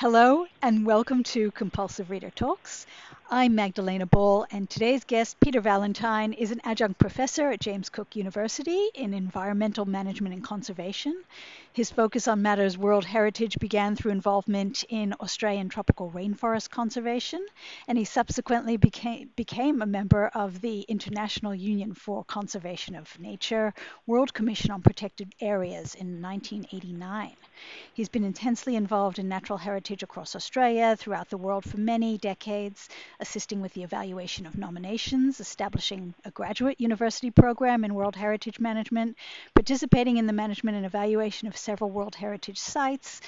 Hello, and welcome to Compulsive Reader Talks. I'm Magdalena Ball, and today's guest, Peter Valentine, is an adjunct professor at James Cook University in environmental management and conservation. His focus on matters World Heritage began through involvement in Australian tropical rainforest conservation, and he subsequently became, became a member of the International Union for Conservation of Nature World Commission on Protected Areas in 1989. He's been intensely involved in natural heritage across Australia, throughout the world for many decades, assisting with the evaluation of nominations, establishing a graduate university program in World Heritage Management, participating in the management and evaluation of several World Heritage sites,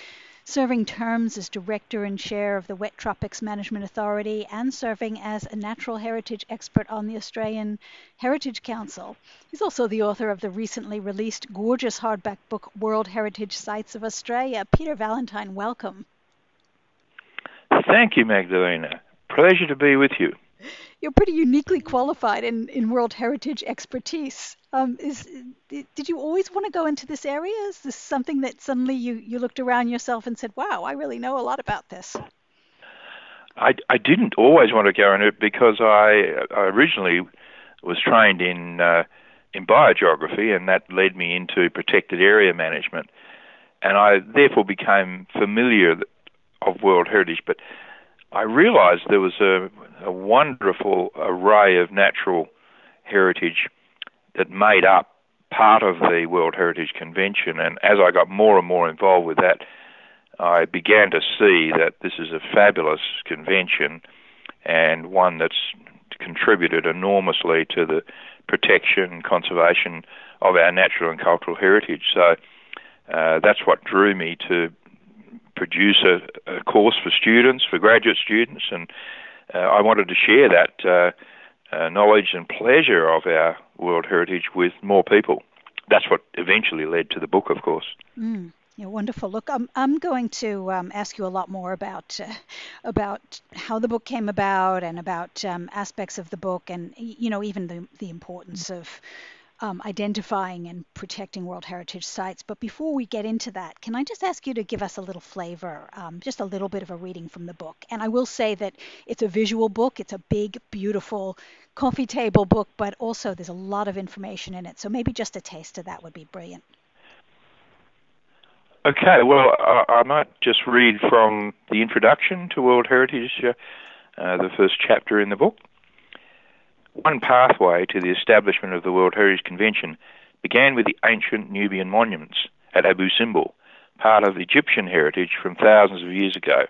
serving terms as director and chair of the Wet Tropics Management Authority, and serving as a natural heritage expert on the Australian Heritage Council. He's also the author of the recently released gorgeous hardback book, World Heritage Sites of Australia. Peter Valentine, welcome. Thank you, Magdalena. Pleasure to be with you. You're pretty uniquely qualified in, in World Heritage expertise. Um, is did you always want to go into this area? Is this something that suddenly you, you looked around yourself and said, "Wow, I really know a lot about this"? I, I didn't always want to go in it because I, I originally was trained in uh, in biogeography, and that led me into protected area management, and I therefore became familiar of World Heritage. But I realized there was a, a wonderful array of natural heritage that made up part of the World Heritage Convention. And as I got more and more involved with that, I began to see that this is a fabulous convention and one that's contributed enormously to the protection, and conservation of our natural and cultural heritage. So uh, that's what drew me to produce a, a course for students, for graduate students, and uh, I wanted to share that uh, uh, knowledge and pleasure of our World Heritage with more people. That's what eventually led to the book, of course. Mm. Yeah, wonderful. Look, I'm I'm going to um, ask you a lot more about uh, about how the book came about and about um, aspects of the book, and you know even the the importance of um, identifying and protecting World Heritage sites. But before we get into that, can I just ask you to give us a little flavor, um, just a little bit of a reading from the book? And I will say that it's a visual book, it's a big, beautiful coffee table book, but also there's a lot of information in it. So maybe just a taste of that would be brilliant. Okay, well, I, I might just read from the introduction to World Heritage, uh, uh, the first chapter in the book. One pathway to the establishment of the World Heritage Convention began with the ancient Nubian monuments at Abu Simbel, part of Egyptian heritage from thousands of years ago,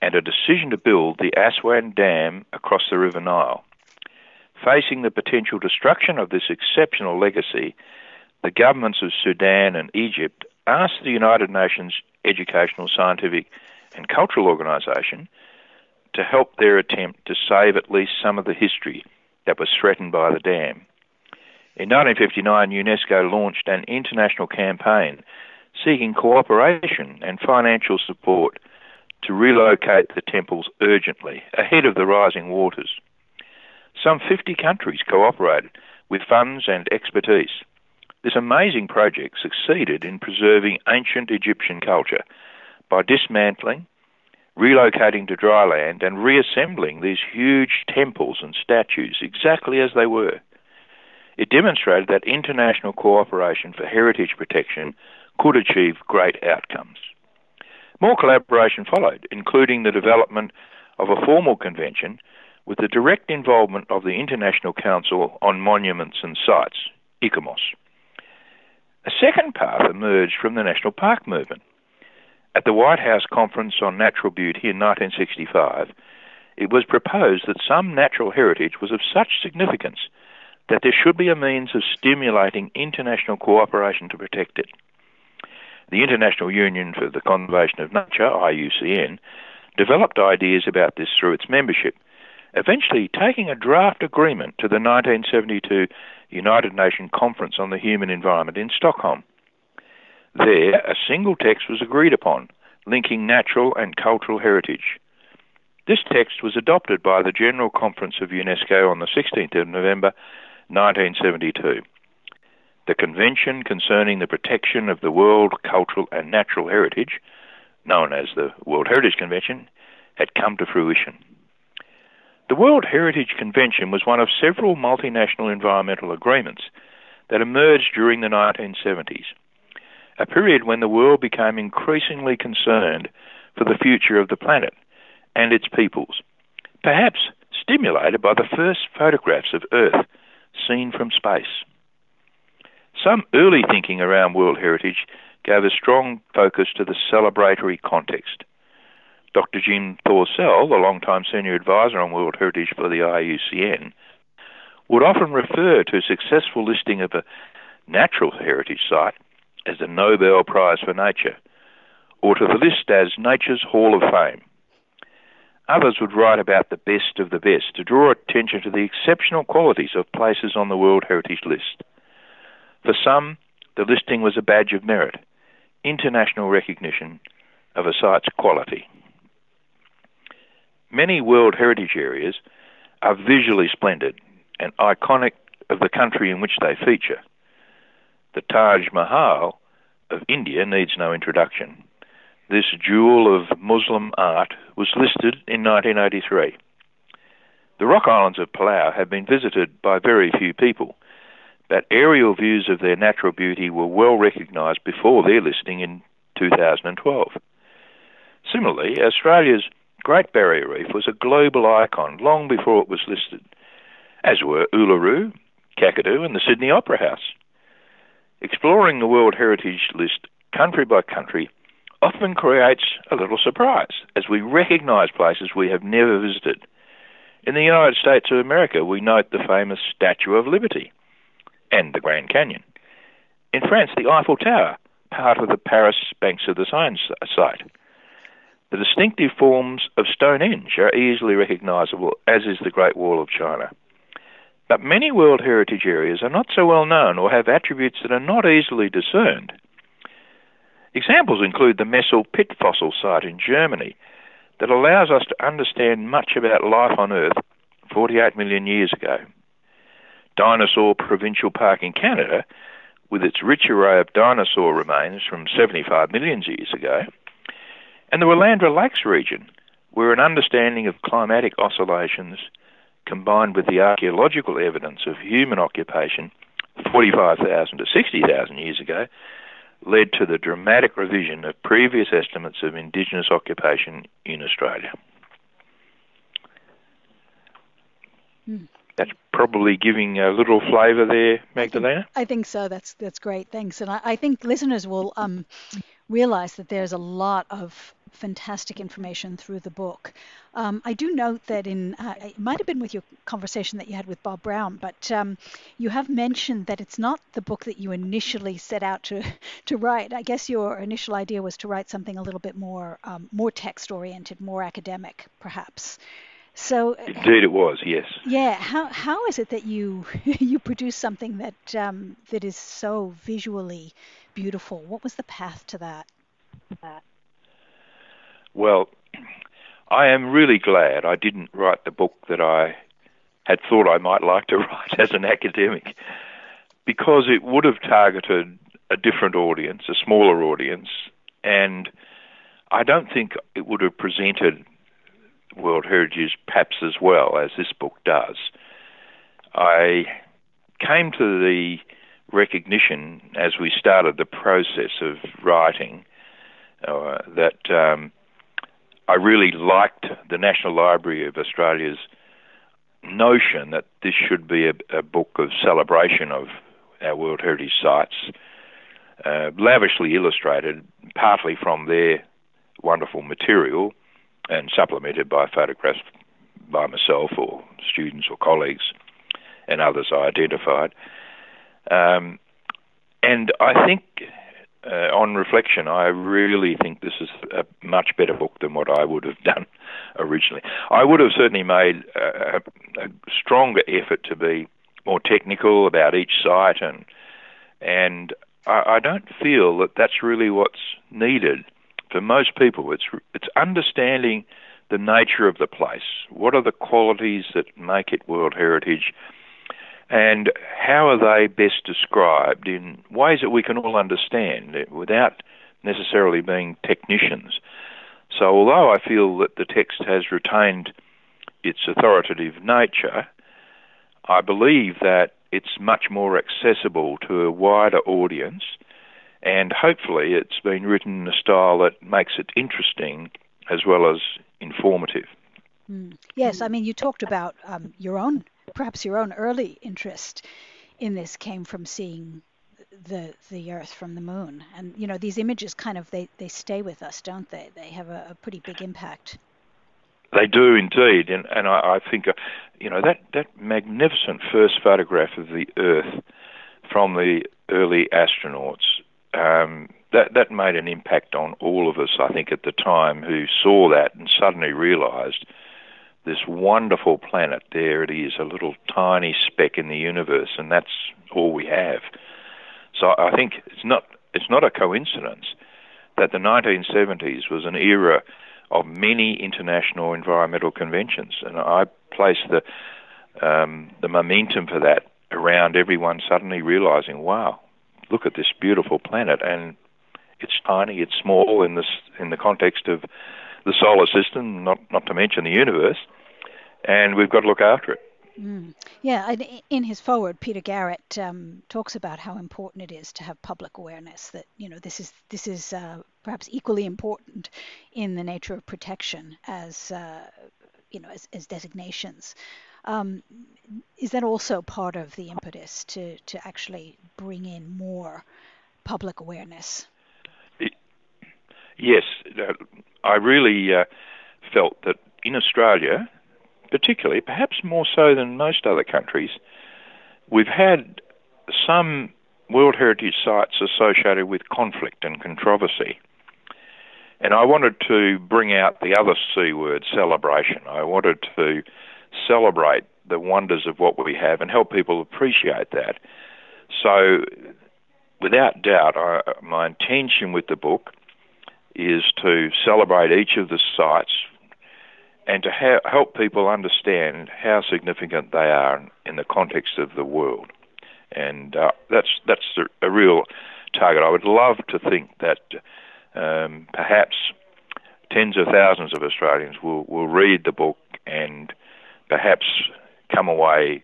and a decision to build the Aswan Dam across the River Nile. Facing the potential destruction of this exceptional legacy, the governments of Sudan and Egypt asked the United Nations Educational, Scientific and Cultural Organization to help their attempt to save at least some of the history that was threatened by the dam. In 1959, UNESCO launched an international campaign seeking cooperation and financial support to relocate the temples urgently ahead of the rising waters. Some 50 countries cooperated with funds and expertise. This amazing project succeeded in preserving ancient Egyptian culture by dismantling relocating to dry land and reassembling these huge temples and statues exactly as they were. It demonstrated that international cooperation for heritage protection could achieve great outcomes. More collaboration followed, including the development of a formal convention with the direct involvement of the International Council on Monuments and Sites, ICOMOS. A second path emerged from the National Park movement. At the White House Conference on Natural Beauty in 1965, it was proposed that some natural heritage was of such significance that there should be a means of stimulating international cooperation to protect it. The International Union for the Conservation of Nature, IUCN, developed ideas about this through its membership, eventually taking a draft agreement to the 1972 United Nations Conference on the Human Environment in Stockholm. There, a single text was agreed upon, linking natural and cultural heritage. This text was adopted by the General Conference of UNESCO on the 16th of November 1972. The Convention Concerning the Protection of the World Cultural and Natural Heritage, known as the World Heritage Convention, had come to fruition. The World Heritage Convention was one of several multinational environmental agreements that emerged during the 1970s, a period when the world became increasingly concerned for the future of the planet and its peoples, perhaps stimulated by the first photographs of Earth seen from space. Some early thinking around World Heritage gave a strong focus to the celebratory context. Dr. Jim Thorsell, the long-time senior advisor on World Heritage for the IUCN, would often refer to successful listing of a natural heritage site as the Nobel Prize for Nature, or to the list as Nature's Hall of Fame. Others would write about the best of the best to draw attention to the exceptional qualities of places on the World Heritage List. For some, the listing was a badge of merit, international recognition of a site's quality. Many World Heritage areas are visually splendid and iconic of the country in which they feature. The Taj Mahal of India needs no introduction. This jewel of Muslim art was listed in 1983. The Rock Islands of Palau have been visited by very few people, but aerial views of their natural beauty were well recognised before their listing in 2012. Similarly, Australia's Great Barrier Reef was a global icon long before it was listed, as were Uluru, Kakadu, and the Sydney Opera House. Exploring the World Heritage List country by country often creates a little surprise as we recognize places we have never visited. In the United States of America, we note the famous Statue of Liberty and the Grand Canyon. In France, the Eiffel Tower, part of the Paris Banks of the Seine site. The distinctive forms of Stonehenge are easily recognizable, as is the Great Wall of China. But many World Heritage areas are not so well known or have attributes that are not easily discerned. Examples include the Messel pit fossil site in Germany that allows us to understand much about life on Earth 48 million years ago. Dinosaur Provincial Park in Canada, with its rich array of dinosaur remains from 75 million years ago, and the Willandra Lakes region, where an understanding of climatic oscillations combined with the archaeological evidence of human occupation 45,000 to 60,000 years ago led to the dramatic revision of previous estimates of Indigenous occupation in Australia. Mm. That's probably giving a little flavour there, Magdalena. I think so. That's that's great. Thanks. And I, I think listeners will um, realize that there's a lot of fantastic information through the book. Um, I do note that in uh, it might have been with your conversation that you had with Bob Brown, but um, you have mentioned that it's not the book that you initially set out to to write. I guess your initial idea was to write something a little bit more um, more text oriented, more academic, perhaps. So indeed, it was yes. Yeah. How how is it that you you produce something that um, that is so visually beautiful? What was the path to that? Well, I am really glad I didn't write the book that I had thought I might like to write as an academic, because it would have targeted a different audience, a smaller audience, and I don't think it would have presented World Heritage perhaps as well as this book does. I came to the recognition as we started the process of writing uh, that um, I really liked the National Library of Australia's notion that this should be a, a book of celebration of our World Heritage sites, uh, lavishly illustrated, partly from their wonderful material and supplemented by photographs by myself or students or colleagues and others I identified. Um, and I think uh, on reflection, I really think this is a much better book than what I would have done originally. I would have certainly made a, a stronger effort to be more technical about each site, and and I, I don't feel that that's really what's needed for most people. It's it's understanding the nature of the place. What are the qualities that make it World Heritage? and how are they best described in ways that we can all understand eh, without necessarily being technicians. So, although I feel that the text has retained its authoritative nature, I believe that it's much more accessible to a wider audience, and hopefully, it's been written in a style that makes it interesting as well as informative. Mm. Yes, I mean, you talked about um, your own, perhaps your own early interest in this came from seeing the the Earth from the Moon, and you know these images kind of they they stay with us, don't they? They have a, a pretty big impact. They do indeed, and and I, I think uh, you know that that magnificent first photograph of the Earth from the early astronauts. Um, that that made an impact on all of us, I think, at the time who saw that and suddenly realised this wonderful planet. There it is, a little tiny speck in the universe, and that's all we have. So I think it's not it's not a coincidence that the 1970s was an era of many international environmental conventions, and I place the um, the momentum for that around everyone suddenly realizing, wow, look at this beautiful planet, and it's tiny, it's small in this in the context of the solar system, not not to mention the universe, and we've got to look after it. Mm. Yeah, in his foreword, Peter Garrett um, talks about how important it is to have public awareness that you know this is this is uh, perhaps equally important in the nature of protection as uh, you know as, as designations. Um, is that also part of the impetus to to actually bring in more public awareness? Yes, uh, I really uh, felt that in Australia, particularly, perhaps more so than most other countries, we've had some World Heritage sites associated with conflict and controversy. And I wanted to bring out the other C word, celebration. I wanted to celebrate the wonders of what we have and help people appreciate that. So, without doubt, I, my intention with the book is to celebrate each of the sites and to ha- help people understand how significant they are in the context of the world. And uh, that's that's a, a, real target. I would love to think that um, perhaps tens of thousands of Australians will, will read the book and perhaps come away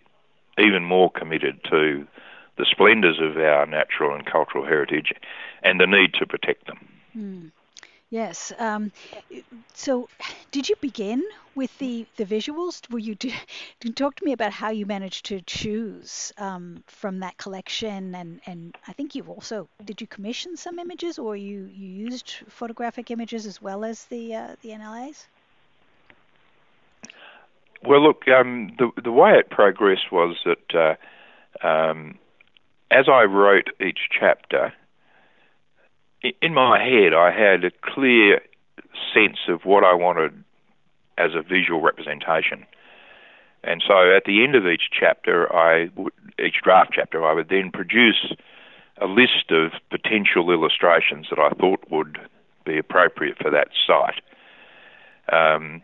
even more committed to the splendours of our natural and cultural heritage and the need to protect them. Mm. Yes. Um, so, did you begin with the, the visuals? Were you do, talk to me about how you managed to choose um, from that collection? And, and I think you also did you commission some images, or you, you used photographic images as well as the uh, the NLAs? Well, look, um, the the way it progressed was that uh, um, as I wrote each chapter in my head, I had a clear sense of what I wanted as a visual representation. And so at the end of each chapter, I each draft chapter, I would then produce a list of potential illustrations that I thought would be appropriate for that site. Um,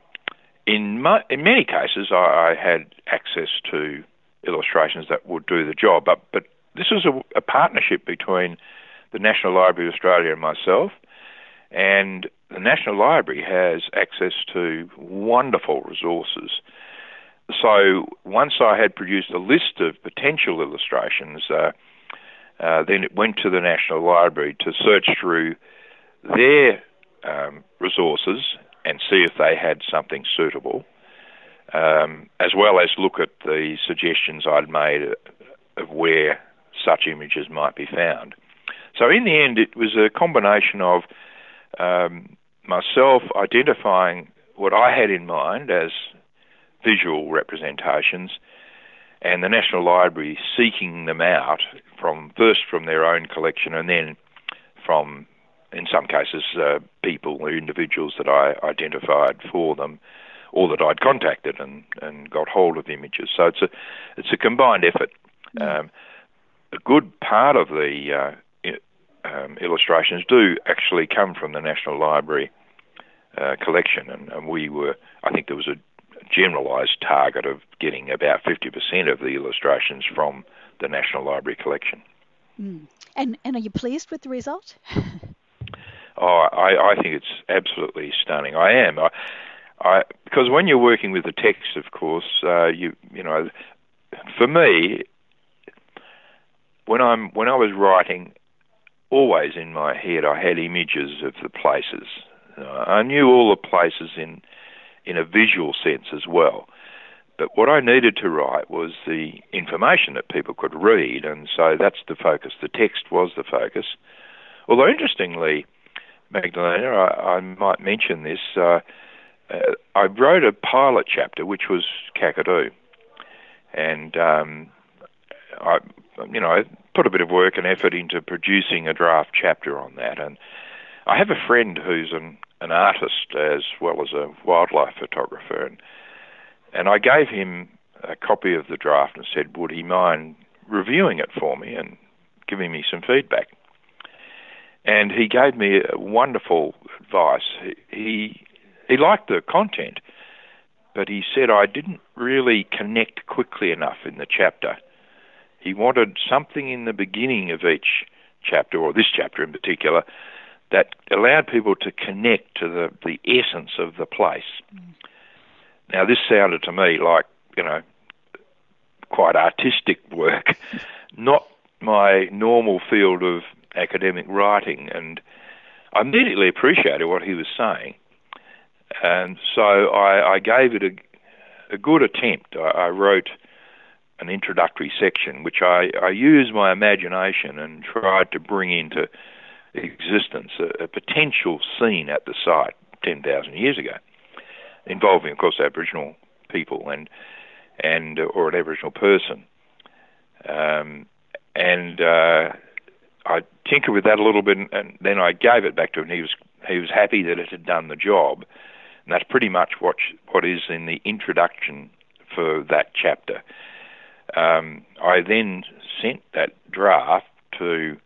in, my, in many cases, I, I, had access to illustrations that would do the job, but, but this was a, a partnership between the National Library of Australia and myself. And the National Library has access to wonderful resources. So once I had produced a list of potential illustrations, uh, uh, then it went to the National Library to search through their um, resources and see if they had something suitable, um, as well as look at the suggestions I'd made of where such images might be found. So in the end, it was a combination of um, myself identifying what I had in mind as visual representations, and the National Library seeking them out from first from their own collection and then from, in some cases, uh, people or individuals that I identified for them, or that I'd contacted and, and got hold of images. So it's a it's a combined effort. Mm. Um, a good part of the uh, um, illustrations do actually come from the National Library uh, collection, and, and, we were, I think there was a generalised target of getting about 50% of the illustrations from the National Library collection. Mm. And, and are you pleased with the result? Oh, I, I think it's absolutely stunning. I am. I, I, because when you're working with the text, of course, uh, you you know, for me, when I'm when I was writing, always in my head I had images of the places. Uh, I knew all the places in in a visual sense as well. But what I needed to write was the information that people could read, and so that's the focus. The text was the focus. Although interestingly, Magdalena, I, I might mention this. Uh, uh, I wrote a pilot chapter which was Kakadu, and um, I, you know, put a bit of work and effort into producing a draft chapter on that. And I have a friend who's an, an artist as well as a wildlife photographer, and and I gave him a copy of the draft and said, would he mind reviewing it for me and giving me some feedback? And he gave me wonderful advice. He he liked the content, but he said I didn't really connect quickly enough in the chapter. He wanted something in the beginning of each chapter, or this chapter in particular, that allowed people to connect to the, the essence of the place. Mm. Now, this sounded to me like, you know, quite artistic work, not my normal field of academic writing, and I immediately appreciated what he was saying. And so I, I gave it a, a good attempt. I, I wrote an introductory section, which I, I used my imagination and tried to bring into existence a, a potential scene at the site 10,000 years ago involving, of course, Aboriginal people and and or an Aboriginal person. Um, and uh, I tinkered with that a little bit, and then I gave it back to him. He was he was happy that it had done the job, and that's pretty much what what is in the introduction for that chapter. Um, I then sent that draft to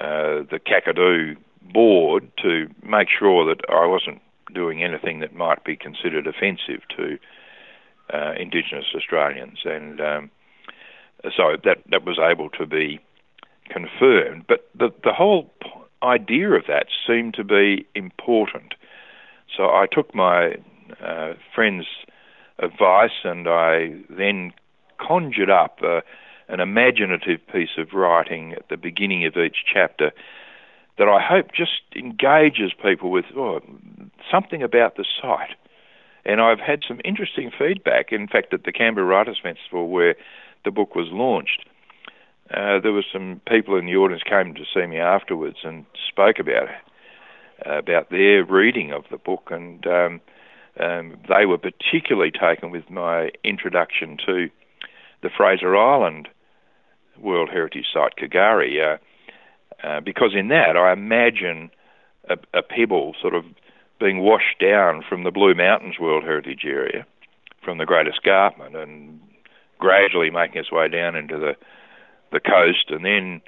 uh, the Kakadu board to make sure that I wasn't doing anything that might be considered offensive to uh, Indigenous Australians, and um, so that that was able to be confirmed. But the the whole idea of that seemed to be important. So I took my uh, friend's advice, and I then conjured up an imaginative piece of writing at the beginning of each chapter that I hope just engages people with oh, something about the site. And I've had some interesting feedback. In fact, at the Canberra Writers Festival, where the book was launched, uh, there were some people in the audience came to see me afterwards and spoke about uh, about their reading of the book, and um, um, they were particularly taken with my introduction to the Fraser Island World Heritage Site, K'gari. Uh, uh, because in that I imagine a, a, pebble sort of being washed down from the Blue Mountains World Heritage Area, from the Great Escarpment, and gradually making its way down into the the coast, and then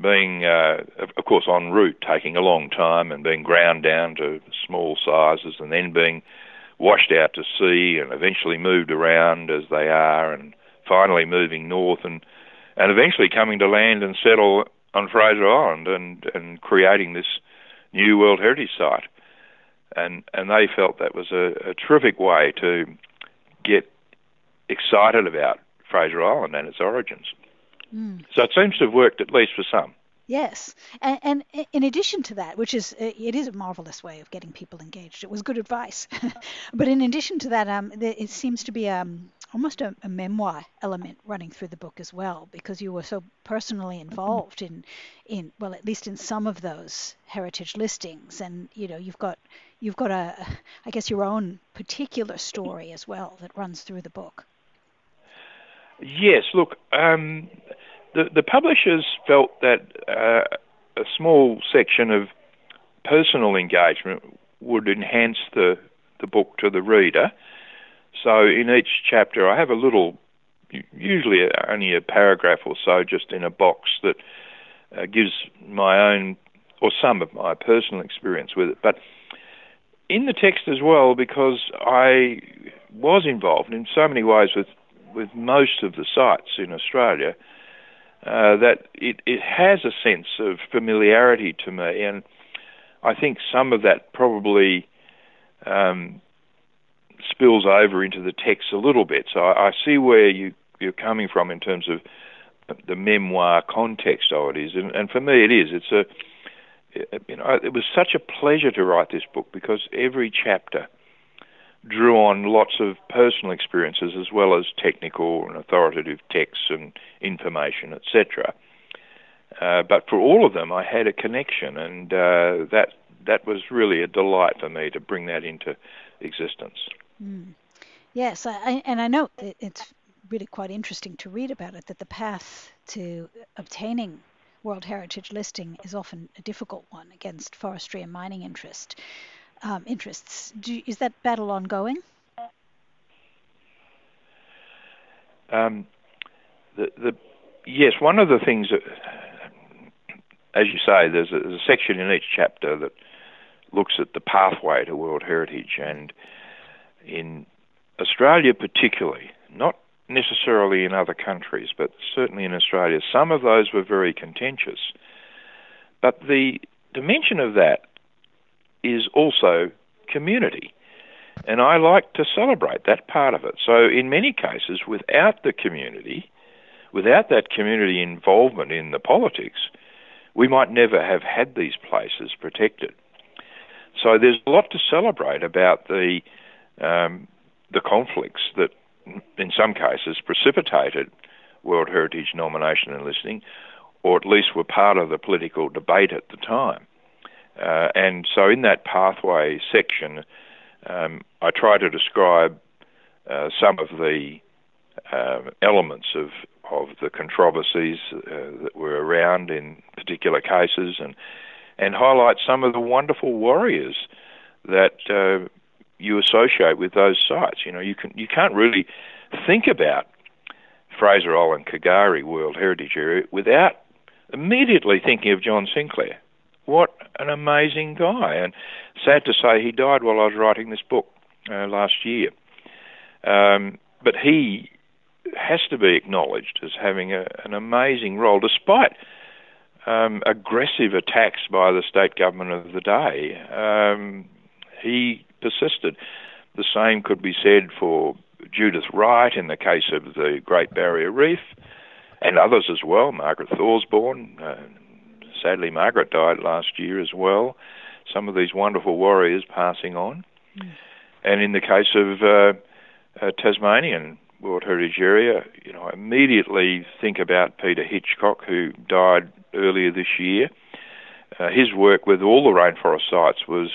being, uh, of course, en route, taking a long time, and being ground down to small sizes, and then being washed out to sea, and eventually moved around as they are, and finally moving north, and and eventually coming to land and settle on Fraser Island and, and creating this new World Heritage Site. And, and they felt that was a, a terrific way to get excited about Fraser Island and its origins. Mm. So it seems to have worked at least for some. Yes, and, and, in addition to that, which is it is a marvelous way of getting people engaged. It was good advice, but in addition to that, um, it seems to be um, almost a, a, memoir element running through the book as well, because you were so personally involved in, in well, at least in some of those heritage listings, and you know you've got you've got a, I guess your own particular story as well that runs through the book. Yes, look. Um, the, the publishers felt that uh, a small section of personal engagement would enhance the, the book to the reader. So in each chapter, I have a little, usually only a paragraph or so, just in a box that uh, gives my own or some of my personal experience with it. But in the text as well, because I was involved in so many ways with with most of the sites in Australia, uh, that it, it has a sense of familiarity to me. And I think some of that probably um, spills over into the text a little bit. So I, I see where you, you're coming from in terms of the memoir context of it is, and, and for me it is. It's a you know it was such a pleasure to write this book because every chapter drew on lots of personal experiences as well as technical and authoritative texts and information, etc. Uh, but for all of them, I had a connection, and uh, that that was really a delight for me to bring that into existence. Mm. Yes, I, and I know it's really quite interesting to read about it that the path to obtaining World Heritage listing is often a difficult one against forestry and mining interest um, interests. Do, is that battle ongoing? Um, the, the, yes, one of the things that, as you say, there's a, there's a section in each chapter that looks at the pathway to World Heritage, and in Australia particularly, not necessarily in other countries, but certainly in Australia, some of those were very contentious. But the dimension of that is also community. And I like to celebrate that part of it. So, in many cases, without the community, without that community involvement in the politics, we might never have had these places protected. So, there's a lot to celebrate about the um, the conflicts that in some cases, precipitated World Heritage nomination and listing, or at least were part of the political debate at the time. Uh, and so, in that pathway section, um, I try to describe uh, some of the uh, elements of of the controversies uh, that were around in particular cases, and and highlight some of the wonderful warriors that uh, you associate with those sites. You know, you can you can't really think about Fraser Island K'gari World Heritage Area without immediately thinking of John Sinclair. What an amazing guy! And sad to say, he died while I was writing this book uh, last year. Um, but he has to be acknowledged as having a, an amazing role, despite um, aggressive attacks by the state government of the day. Um, he persisted. The same could be said for Judith Wright in the case of the Great Barrier Reef, and others as well. Margaret Thorsborne, uh, sadly, Margaret died last year as well. Some of these wonderful warriors passing on. Mm. And in the case of uh, uh, Tasmanian World Heritage Area, you know, I immediately think about Peter Hitchcock, who died earlier this year. Uh, his work with all the rainforest sites was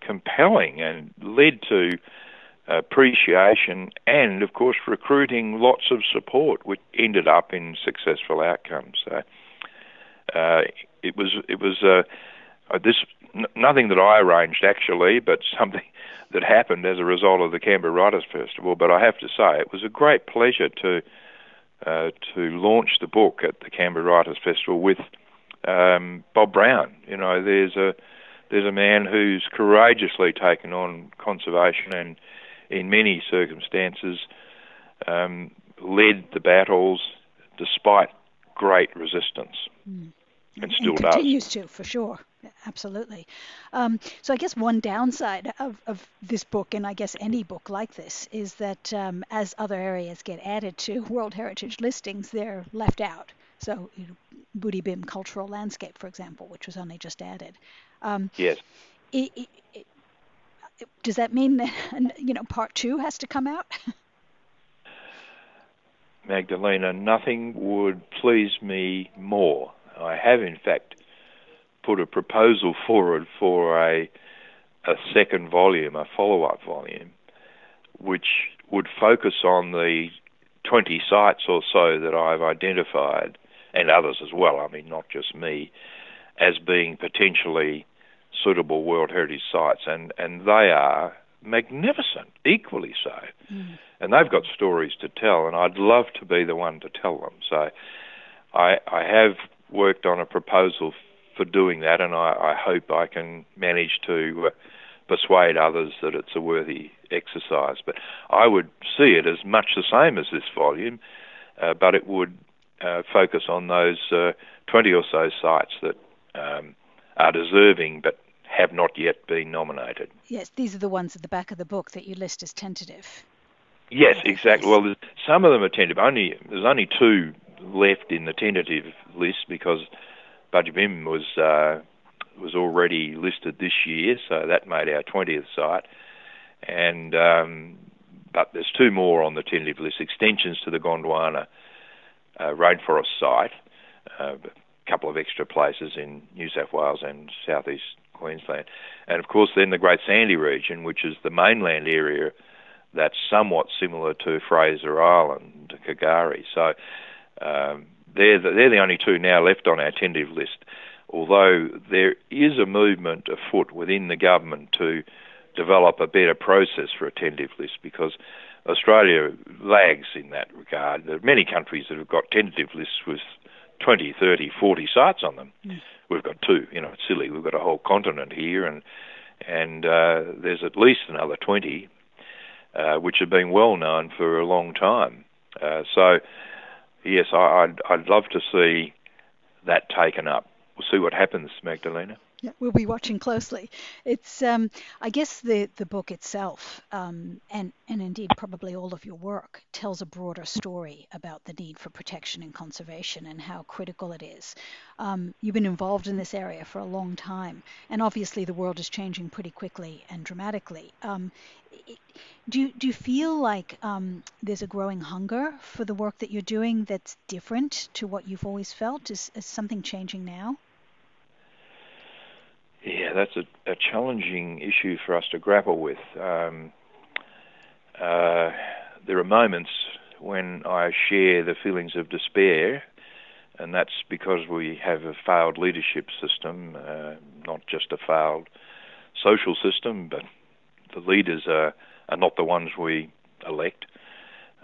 compelling and led to appreciation and, of course, recruiting lots of support, which ended up in successful outcomes. So uh, it was it was uh, uh, this n- nothing that I arranged actually, but something that happened as a result of the Canberra Writers Festival. But I have to say, it was a great pleasure to uh, to launch the book at the Canberra Writers Festival with um, Bob Brown. You know, there's a there's a man who's courageously taken on conservation and, in many circumstances, um, led the battles despite great resistance, mm. And still and does. Continues to, for sure. Absolutely. Um, so I guess one downside of, of this book, and I guess any book like this, is that um, as other areas get added to World Heritage listings, they're left out. So you know, Budj Bim Cultural Landscape, for example, which was only just added. Um, yes. It, it, it, does that mean that you know part two has to come out? Magdalena, nothing would please me more. I have, in fact, put a proposal forward for a a second volume, a follow-up volume, which would focus on the 20 sites or so that I've identified, and others as well. I mean, not just me, as being potentially suitable World Heritage sites, and, and they are magnificent, equally so. Mm. And they've got stories to tell, and I'd love to be the one to tell them. So I, I have worked on a proposal for doing that, and I, I hope I can manage to uh, persuade others that it's a worthy exercise. But I would see it as much the same as this volume, uh, but it would uh, focus on those uh, 20 or so sites that um, are deserving but have not yet been nominated. Yes, these are the ones at the back of the book that you list as tentative. Yes, exactly. Well, some of them are tentative. Only there's only two left in the tentative list because Budj Bim was uh, was already listed this year, so that made our 20th site. And um, but there's two more on the tentative list: extensions to the Gondwana uh, rainforest site, uh, a couple of extra places in New South Wales and southeast Queensland, and of course then the Great Sandy region, which is the mainland area that's somewhat similar to Fraser Island, K'gari. So um, they're the, they're the only two now left on our tentative list. Although there is a movement afoot within the government to develop a better process for a tentative list because Australia lags in that regard. There are many countries that have got tentative lists with 20, 30, 40 sites on them. Mm. We've got two. You know, it's silly. We've got a whole continent here, and and uh, there's at least another 20 uh, which have been well known for a long time. Uh, so, yes, I, would I'd, I'd love to see that taken up. We'll see what happens, Magdalena. We'll be watching closely. It's, um, I guess, the the book itself, um, and and indeed probably all of your work, tells a broader story about the need for protection and conservation and how critical it is. Um, you've been involved in this area for a long time, and obviously the world is changing pretty quickly and dramatically. Um, do do you feel like um, there's a growing hunger for the work that you're doing that's different to what you've always felt? Is, is something changing now? Yeah, that's a, a challenging issue for us to grapple with. Um, uh, there are moments when I share the feelings of despair, and that's because we have a failed leadership system, uh, not just a failed social system, but the leaders are, are not the ones we elect.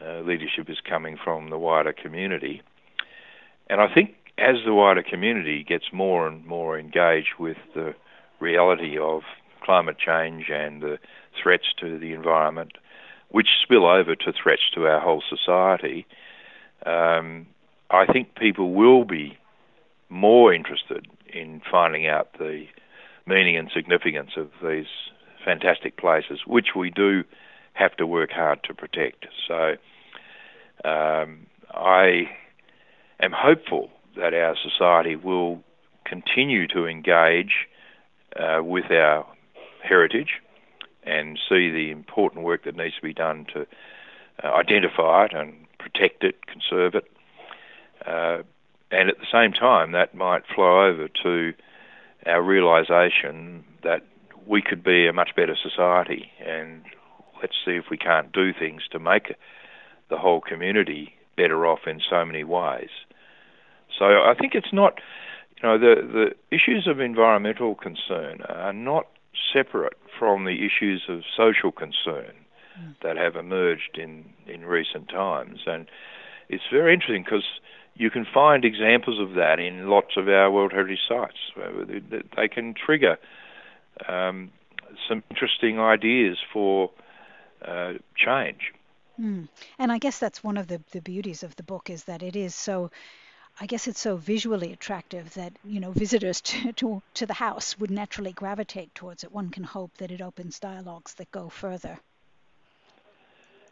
Uh, leadership is coming from the wider community. And I think as the wider community gets more and more engaged with the reality of climate change and the threats to the environment, which spill over to threats to our whole society, um, I think people will be more interested in finding out the meaning and significance of these fantastic places, which we do have to work hard to protect. So um, I am hopeful that our society will continue to engage uh, with our heritage and see the important work that needs to be done to uh, identify it and protect it, conserve it. Uh, and at the same time, that might flow over to our realization that we could be a much better society and let's see if we can't do things to make the whole community better off in so many ways. So I think it's not know, the, the issues of environmental concern are not separate from the issues of social concern mm. that have emerged in, in recent times. And it's very interesting because you can find examples of that in lots of our World Heritage sites. They can trigger um, some interesting ideas for uh, change. Mm. And I guess that's one of the, the beauties of the book is that it is so I guess it's so visually attractive that you know visitors to, to, to the house would naturally gravitate towards it. One can hope that it opens dialogues that go further.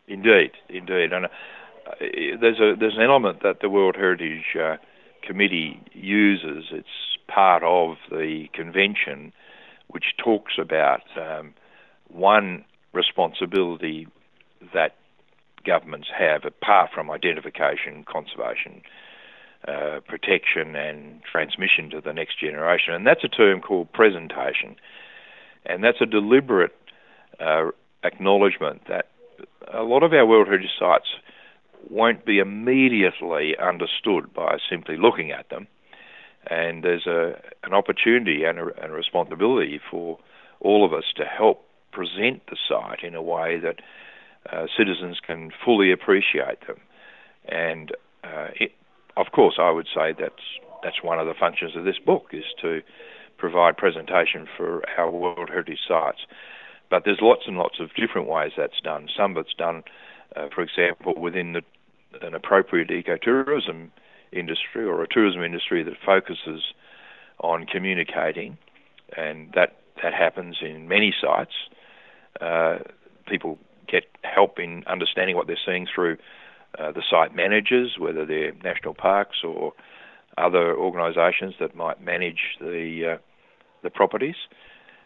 Indeed, indeed, and uh, there's a there's an element that the World Heritage uh, Committee uses. It's part of the convention, which talks about um, one responsibility that governments have apart from identification, conservation, uh, protection and transmission to the next generation. And that's a term called presentation. And that's a deliberate uh, acknowledgement that a lot of our World Heritage sites won't be immediately understood by simply looking at them. And there's a, an opportunity and a, and a responsibility for all of us to help present the site in a way that uh, citizens can fully appreciate them. And uh, it, of course, I would say that's that's one of the functions of this book is to provide presentation for our World Heritage sites. But there's lots and lots of different ways that's done. Some of it's done, uh, for example, within the, an appropriate ecotourism industry or a tourism industry that focuses on communicating, and that that happens in many sites. Uh, people get help in understanding what they're seeing through uh, the site managers, whether they're national parks or other organisations that might manage the uh, the properties.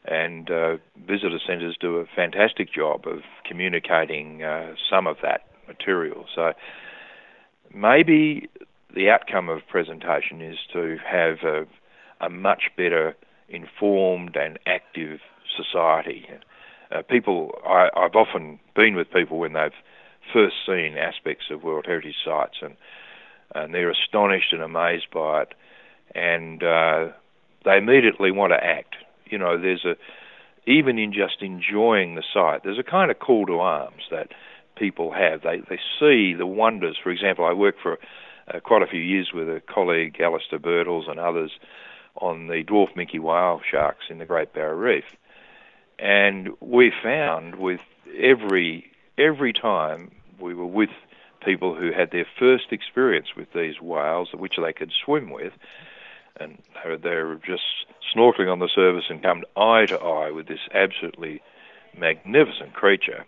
And uh, visitor centres do a fantastic job of communicating uh, some of that material. So maybe the outcome of presentation is to have a, a much better informed and active society. Uh, people, I, I've often been with people when they've first seen aspects of World Heritage sites and and they're astonished and amazed by it, and uh, they immediately want to act. You know, there's a even in just enjoying the site, there's a kind of call to arms that people have. They they see the wonders. For example, I worked for uh, quite a few years with a colleague, Alastair Birtles, and others on the dwarf minke whale sharks in the Great Barrier Reef, and we found with every every time we were with people who had their first experience with these whales, which they could swim with, and they were, just snorkeling on the surface and come eye to eye with this absolutely magnificent creature.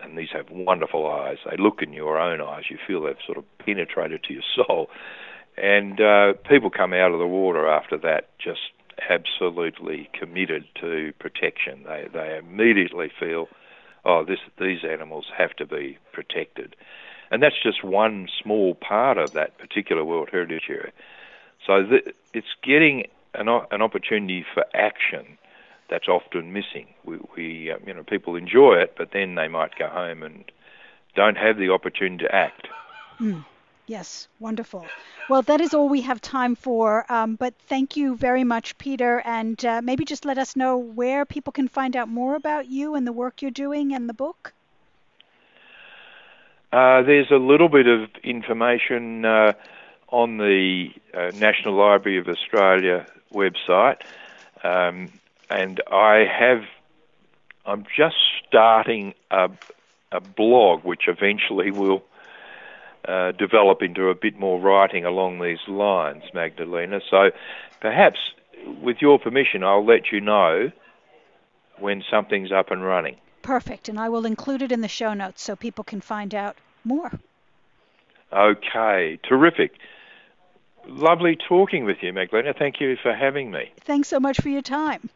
And these have wonderful eyes. They look in your own eyes. You feel they've sort of penetrated to your soul. And uh, people come out of the water after that just absolutely committed to protection. They they immediately feel oh, this, these animals have to be protected. And that's just one small part of that particular World Heritage Area. So th- it's getting an, an opportunity for action that's often missing. We, we uh, you know, people enjoy it, but then they might go home and don't have the opportunity to act. Mm. Yes, wonderful. Well, that is all we have time for. Um, but thank you very much, Peter. And uh, maybe just let us know where people can find out more about you and the work you're doing and the book. Uh, there's a little bit of information uh, on the uh, National Library of Australia website, um, and I have. I'm just starting a, a blog, which eventually will uh, develop into a bit more writing along these lines, Magdalena. So perhaps, with your permission, I'll let you know when something's up and running. Perfect, and I will include it in the show notes so people can find out more. Okay, terrific. Lovely talking with you, Magdalena. Thank you for having me. Thanks so much for your time.